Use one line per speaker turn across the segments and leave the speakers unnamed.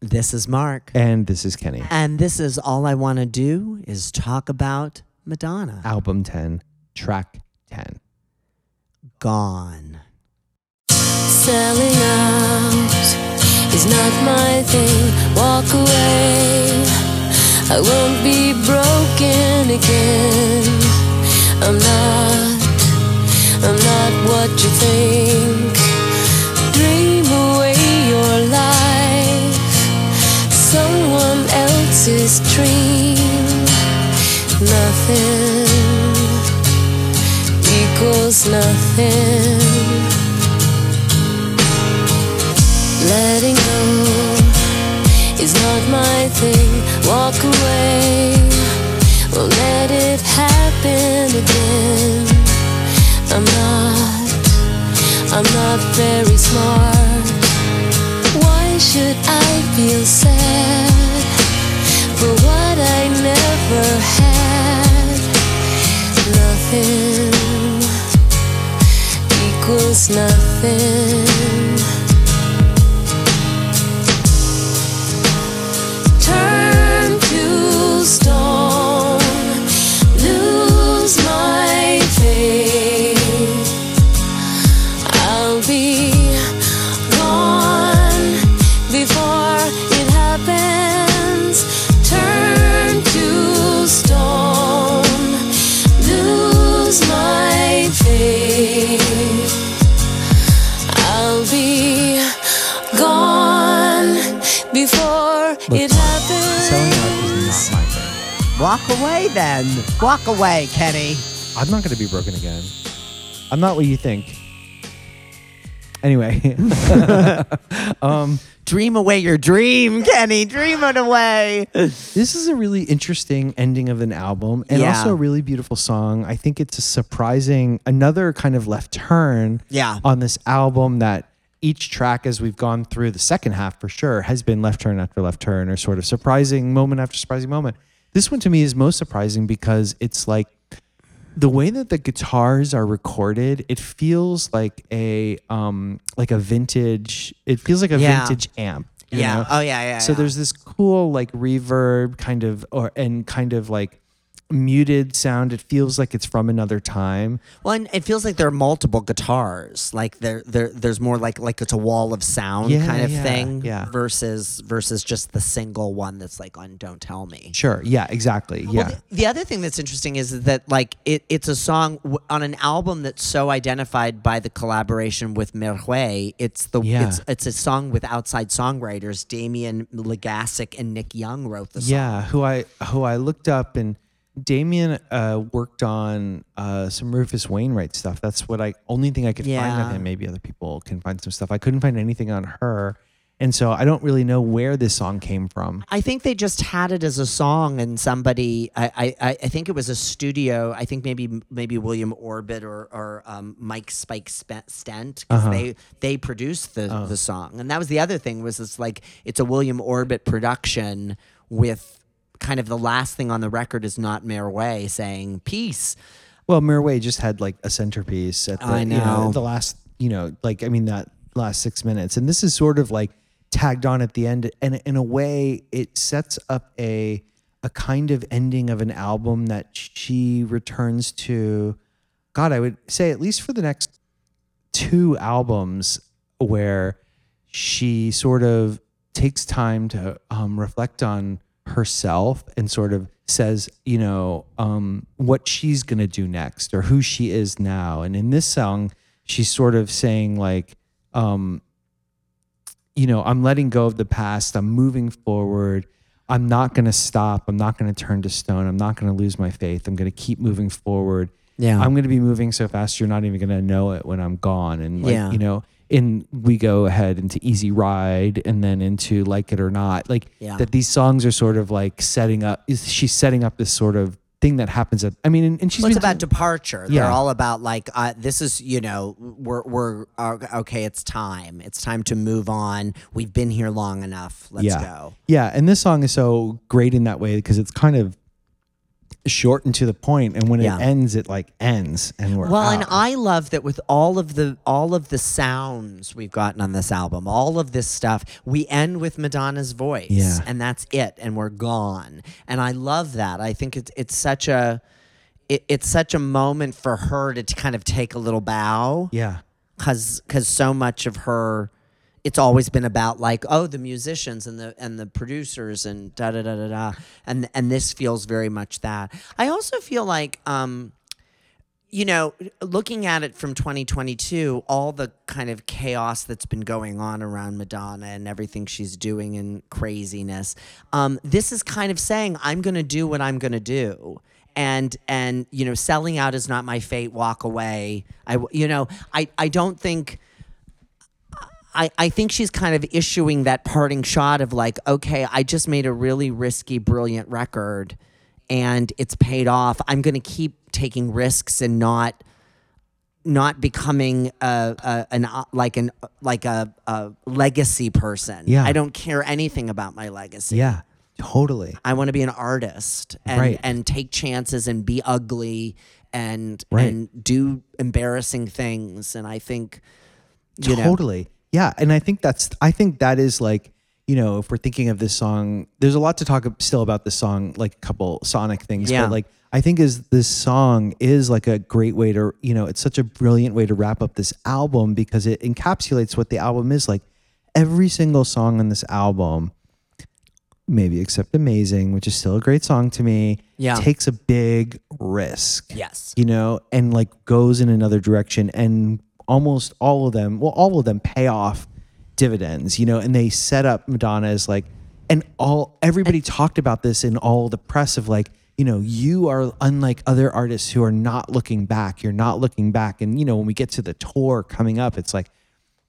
This is Mark.
And this is Kenny.
And this is All I Want to Do is Talk About Madonna.
Album 10, track 10.
Gone.
Selling out is not my thing. Walk away. I won't be broken again. I'm not, I'm not what you think. Nothing. Letting go is not my thing. Walk away, won't let it happen again. I'm not, I'm not very smart. Why should I feel sad for what I never had? Nothing equals nothing.
Walk away then. Walk away, Kenny.
I'm not going to be broken again. I'm not what you think. Anyway, um,
Dream away your dream, Kenny. Dream it away.
this is a really interesting ending of an album and
Yeah.
also a really beautiful song. I think it's a surprising, another kind of left turn
Yeah.
on this album that each track, as we've gone through the second half for sure, has been left turn after left turn or sort of surprising moment after surprising moment. This one to me is most surprising because it's like the way that the guitars are recorded, it feels like a um like a vintage. It feels like a
Yeah.
vintage amp.
Yeah.
know?
Oh, yeah, yeah,
So
yeah.
there's this cool like reverb kind of or and kind of like muted sound. It feels like it's from another time.
Well, and it feels like there are multiple guitars. Like there, there, there's more like like it's a wall of sound
Yeah,
kind of
yeah,
thing.
yeah.
Versus versus just the single one that's like on "Don't Tell Me."
Sure. Yeah. Exactly. Yeah.
Well, the, the other thing that's interesting is that like it, it's a song w- on an album that's so identified by the collaboration with Mirwais. It's the
Yeah.
it's it's a song with outside songwriters. Damian LeGassick and Nick Young wrote the song.
Yeah, who I who I looked up and Damian uh, worked on uh, some Rufus Wainwright stuff. That's what I only thing I could find
Yeah.
of him. Maybe other people can find some stuff. I couldn't find anything on her, and so I don't really know where this song came from.
I think they just had it as a song, and somebody. I, I, I think it was a studio. I think maybe maybe William Orbit or or um, Mike Spike Stent because they they produced the the song, and that was the other thing was it's like it's a William Orbit production with kind of the last thing on the record is not Mirwais saying peace.
Well, Mirwais just had like a centerpiece at the
I
you know
know.
the last you know like I mean that last six minutes, and this is sort of like tagged on at the end, and in a way it sets up a a kind of ending of an album that she returns to. God, I would say at least for the next two albums where she sort of takes time to um, reflect on herself and sort of says, you know, um, what she's going to do next or who she is now. And in this song, she's sort of saying, like, um, you know, I'm letting go of the past, I'm moving forward. I'm not going to stop. I'm not going to turn to stone. I'm not going to lose my faith. I'm going to keep moving forward.
Yeah.
I'm going to be moving so fast you're not even going to know it when I'm gone. And like,
Yeah.
you know, in we go ahead into Easy Ride and then into Like It or Not. Like
Yeah.
that these songs are sort of like setting up is she's setting up this sort of thing that happens at I mean and, and she's
Well, it's about departure.
Yeah.
They're all about like uh, this is you know we're we're uh, okay. It's time. It's time to move on. We've been here long enough. Let's
yeah.
go.
Yeah, and this song is so great in that way because it's kind of short and to the point, and when
Yeah.
it ends, it like ends, and we're
Well, and. I love that with all of the all of the sounds we've gotten on this album, all of this stuff, we end with Madonna's voice,
Yeah.
and that's it, and we're gone. And I love that. I think it's it's such a it, it's such a moment for her to kind of take a little bow,
yeah,
because because so much of her. It's always been about like oh the musicians and the and the producers and da da da da da and and this feels very much that. I also feel like um, you know, looking at it from 2022, all the kind of chaos that's been going on around Madonna and everything she's doing and craziness, um, this is kind of saying, I'm going to do what I'm going to do. And, and, you know, selling out is not my fate, walk away. i you know, I, I don't think, I, I think she's kind of issuing that parting shot of like, okay, I just made a really risky, brilliant record and it's paid off. I'm going to keep taking risks and not not becoming a, a an uh, like an like a, a legacy person.
Yeah.
I don't care anything about my legacy.
yeah, totally.
I want to be an artist and
Right.
and take chances and be ugly and
Right.
and do embarrassing things. And I think you know,
totally yeah and i think that's i think that is like you know if we're thinking of this song there's a lot to talk still about this song like a couple sonic things
Yeah.
but like i think is this song is like a great way to you know it's such a brilliant way to wrap up this album because it encapsulates what the album is like every single song on this album maybe except amazing which is still a great song to me
Yeah.
takes a big risk
Yes.
you know, and like goes in another direction. And almost all of them, well, all of them pay off dividends, you know, and they set up Madonna as like, and all everybody talked about this in all the press of like, you know, you are unlike other artists who are not looking back. You're not looking back. And, you know, when we get to the tour coming up, it's like,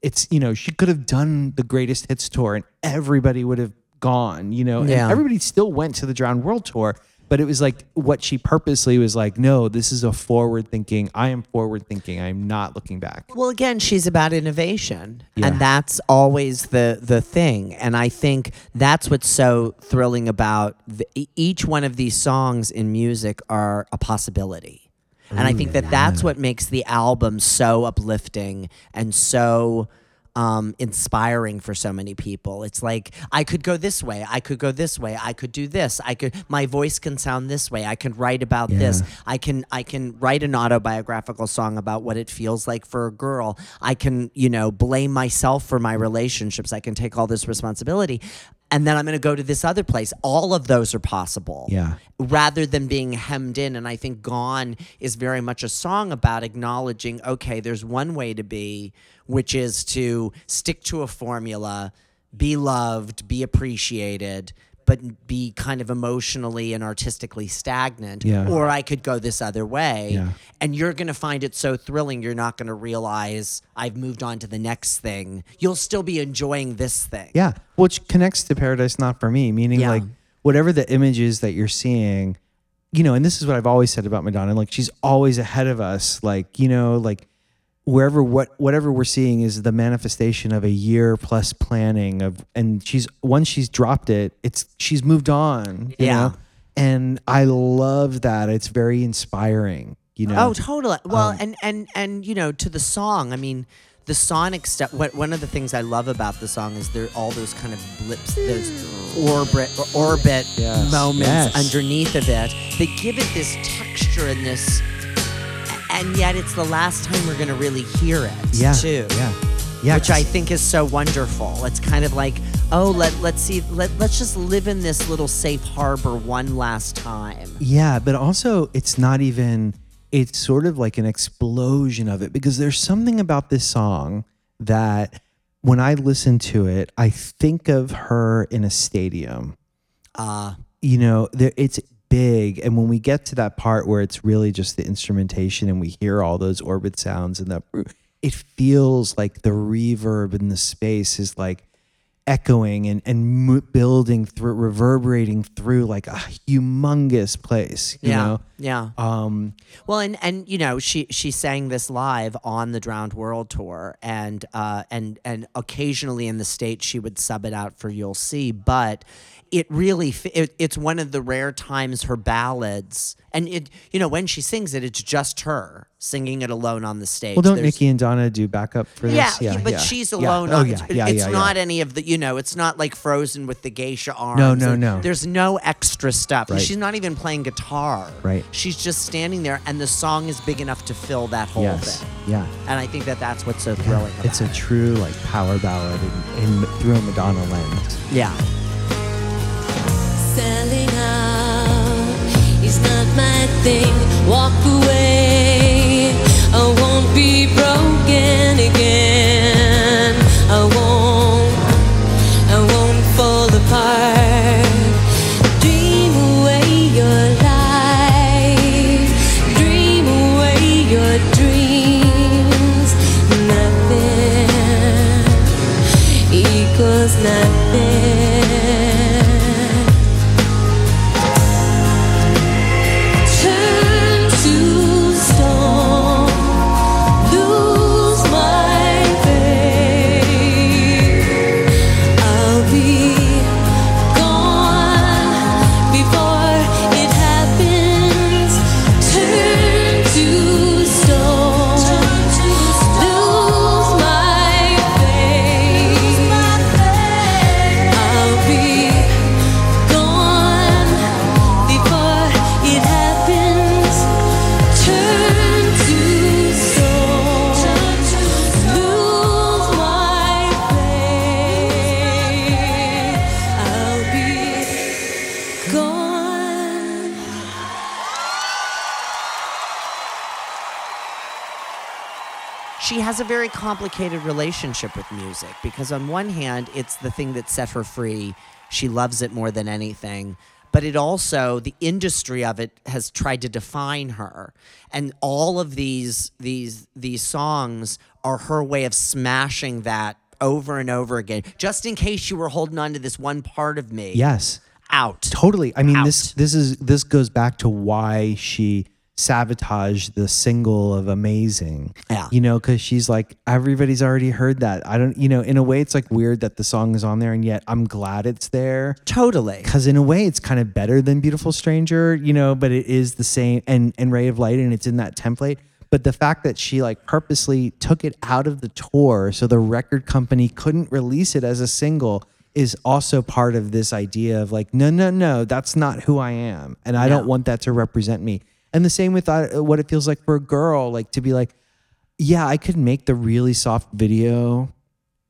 it's, you know, she could have done the greatest hits tour and everybody would have gone, you know, and everybody still went to the Drowned World tour. But it was like what she purposely was like, no, this is a forward thinking. I am forward thinking. I'm not looking back.
Well, again, she's about innovation,
Yeah.
and that's always the the thing. And I think that's what's so thrilling about the, each one of these songs in music are a possibility. And I think that that's what makes the album so uplifting and so um, inspiring for so many people. It's like I could go this way, I could go this way, I could do this, I could my voice can sound this way, I can write about this, I can I can write an autobiographical song about what it feels like for a girl. I can, you know, blame myself for my relationships. I can take all this responsibility. And then I'm going to go to this other place. All of those are possible.
Yeah.
Rather than being hemmed in. And I think Gone is very much a song about acknowledging okay, there's one way to be, which is to stick to a formula, be loved, be appreciated, but be kind of emotionally and artistically stagnant.
Yeah.
Or I could go this other way.
Yeah.
And you're going to find it so thrilling, you're not going to realize I've moved on to the next thing. You'll still be enjoying this thing.
Yeah. Which connects to Paradise Not For Me, meaning
Yeah.
like whatever the images that you're seeing, you know, and this is what I've always said about Madonna, like she's always ahead of us. Like, you know, like wherever what whatever we're seeing is the manifestation of a year plus planning of and she's once she's dropped it, it's she's moved on. You
Yeah.
Know? And I love that. It's very inspiring. You know?
Oh, totally. Well,
Um,
and and and you know, to the song. I mean, the sonic stuff. What one of the things I love about the song is there all those kind of blips, those orbit orbit
Yes.
moments
Yes.
underneath of it. They give it this texture and this, and yet it's the last time we're gonna really hear it.
yeah.
too.
Yeah. Yeah.
Which I think is so wonderful. It's kind of like, oh, let let's see, let let's just live in this little safe harbor one last time.
Yeah, but also it's not even it's sort of like an explosion of it because there's something about this song that when I listen to it, I think of her in a stadium.
Uh,
You know, there it's big and when we get to that part where it's really just the instrumentation and we hear all those orbit sounds and that it feels like the reverb in the space is like echoing and and building through, reverberating through like a humongous place. You
yeah,
know.
yeah.
Um,
Well, and and you know, she she sang this live on the Drowned World tour, and uh, and and occasionally in the states she would sub it out for You'll See, but it really it, it's one of the rare times her ballads, and it you know when she sings it, it's just her singing it alone on the stage.
well, don't
There's-
Niki and Donna do backup for
Yeah,
this?
yeah, but
yeah.
she's
Yeah.
alone.
Oh yeah,
it's,
yeah,
it's
yeah,
not
yeah.
any of the, you know, it's not like Frozen with the geisha arms.
No, no, no.
There's no extra stuff.
Right.
She's not even playing guitar.
Right.
She's just standing there, and the song is big enough to fill that whole
Yes.
thing.
Yeah.
And I think that that's what's so thrilling.
It's a true like power ballad in, in through a Madonna lens.
yeah.
Selling out is not my thing. Walk away.
Has a very complicated relationship with music because, on one hand, it's the thing that set her free. She loves it more than anything. But it also, the industry of it has tried to define her. And all of these, these, these songs are her way of smashing that over and over again. Just in case you were holding on to this one part of me.
Yes.
Out.
Totally. I mean, this this is this goes back to why she sabotaged the single of "Amazing."
Yeah.
You know, because she's like, everybody's already heard that. I don't. You know, in a way, it's like weird that the song is on there, and yet I'm glad it's there.
Totally.
Because in a way, it's kind of better than "Beautiful Stranger," you know, but it is the same and and "Ray of Light," and it's in that template. But the fact that she like purposely took it out of the tour so the record company couldn't release it as a single is also part of this idea of like, no, no, no, that's not who I am, and I don't want that to represent me. And the same with uh, what it feels like for a girl, like to be like, yeah, I could make the really soft video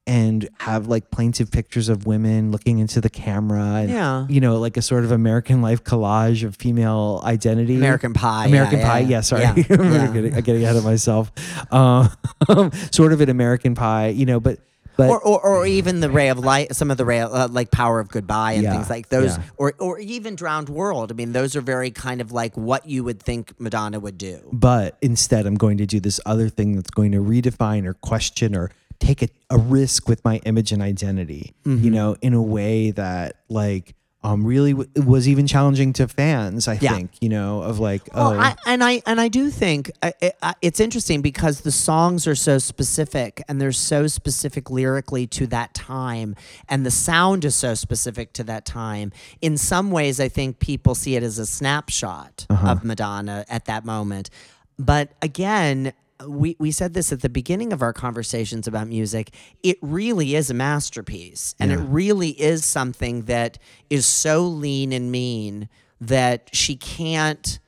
and have like plaintive pictures of women looking into the camera and
Yeah.
you know like a sort of american life collage of female identity
American Pie,
american
yeah,
pie
yeah.
yeah, sorry
Yeah,
i'm getting, I'm getting ahead of myself um, sort of an american pie you know but but
or, or, or even the ray of light, some of the ray, uh, like power of goodbye and
Yeah,
things like those,
yeah.
or or even drowned world. I mean, those are very kind of like what you would think Madonna would do.
but instead i'm going to do this other thing that's going to redefine or question or take a, a risk with my image and identity you
Mm-hmm.
know in a way that like um really w- was even challenging to fans i
Yeah.
think you know of like
Well,
oh
I, and I and I do think I, I, it's interesting because the songs are so specific and they're so specific lyrically to that time, and the sound is so specific to that time. In some ways, I think people see it as a snapshot of Madonna at that moment. But again, we, we said this at the beginning of our conversations about music. It really is a masterpiece. And it really is something that is so lean and mean that she can't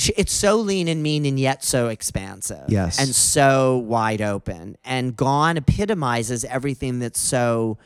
she, it's so lean and mean and yet so expansive.
Yes.
And so wide open. And Gone epitomizes everything that's so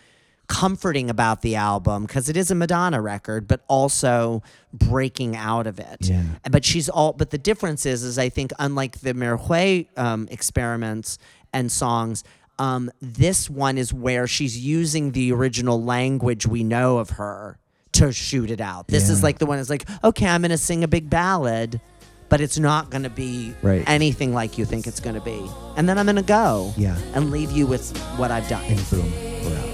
comforting about the album because it is a Madonna record, but also breaking out of it.
Yeah.
But she's all but the difference is is I think unlike the Mirwais um, experiments and songs, um, this one is where she's using the original language we know of her to shoot it out. This is like the one that's like, okay, I'm gonna sing a big ballad, but it's not gonna be
Right.
anything like you think it's gonna be. And then I'm gonna go
Yeah.
and leave you with what I've done.
and boom we're out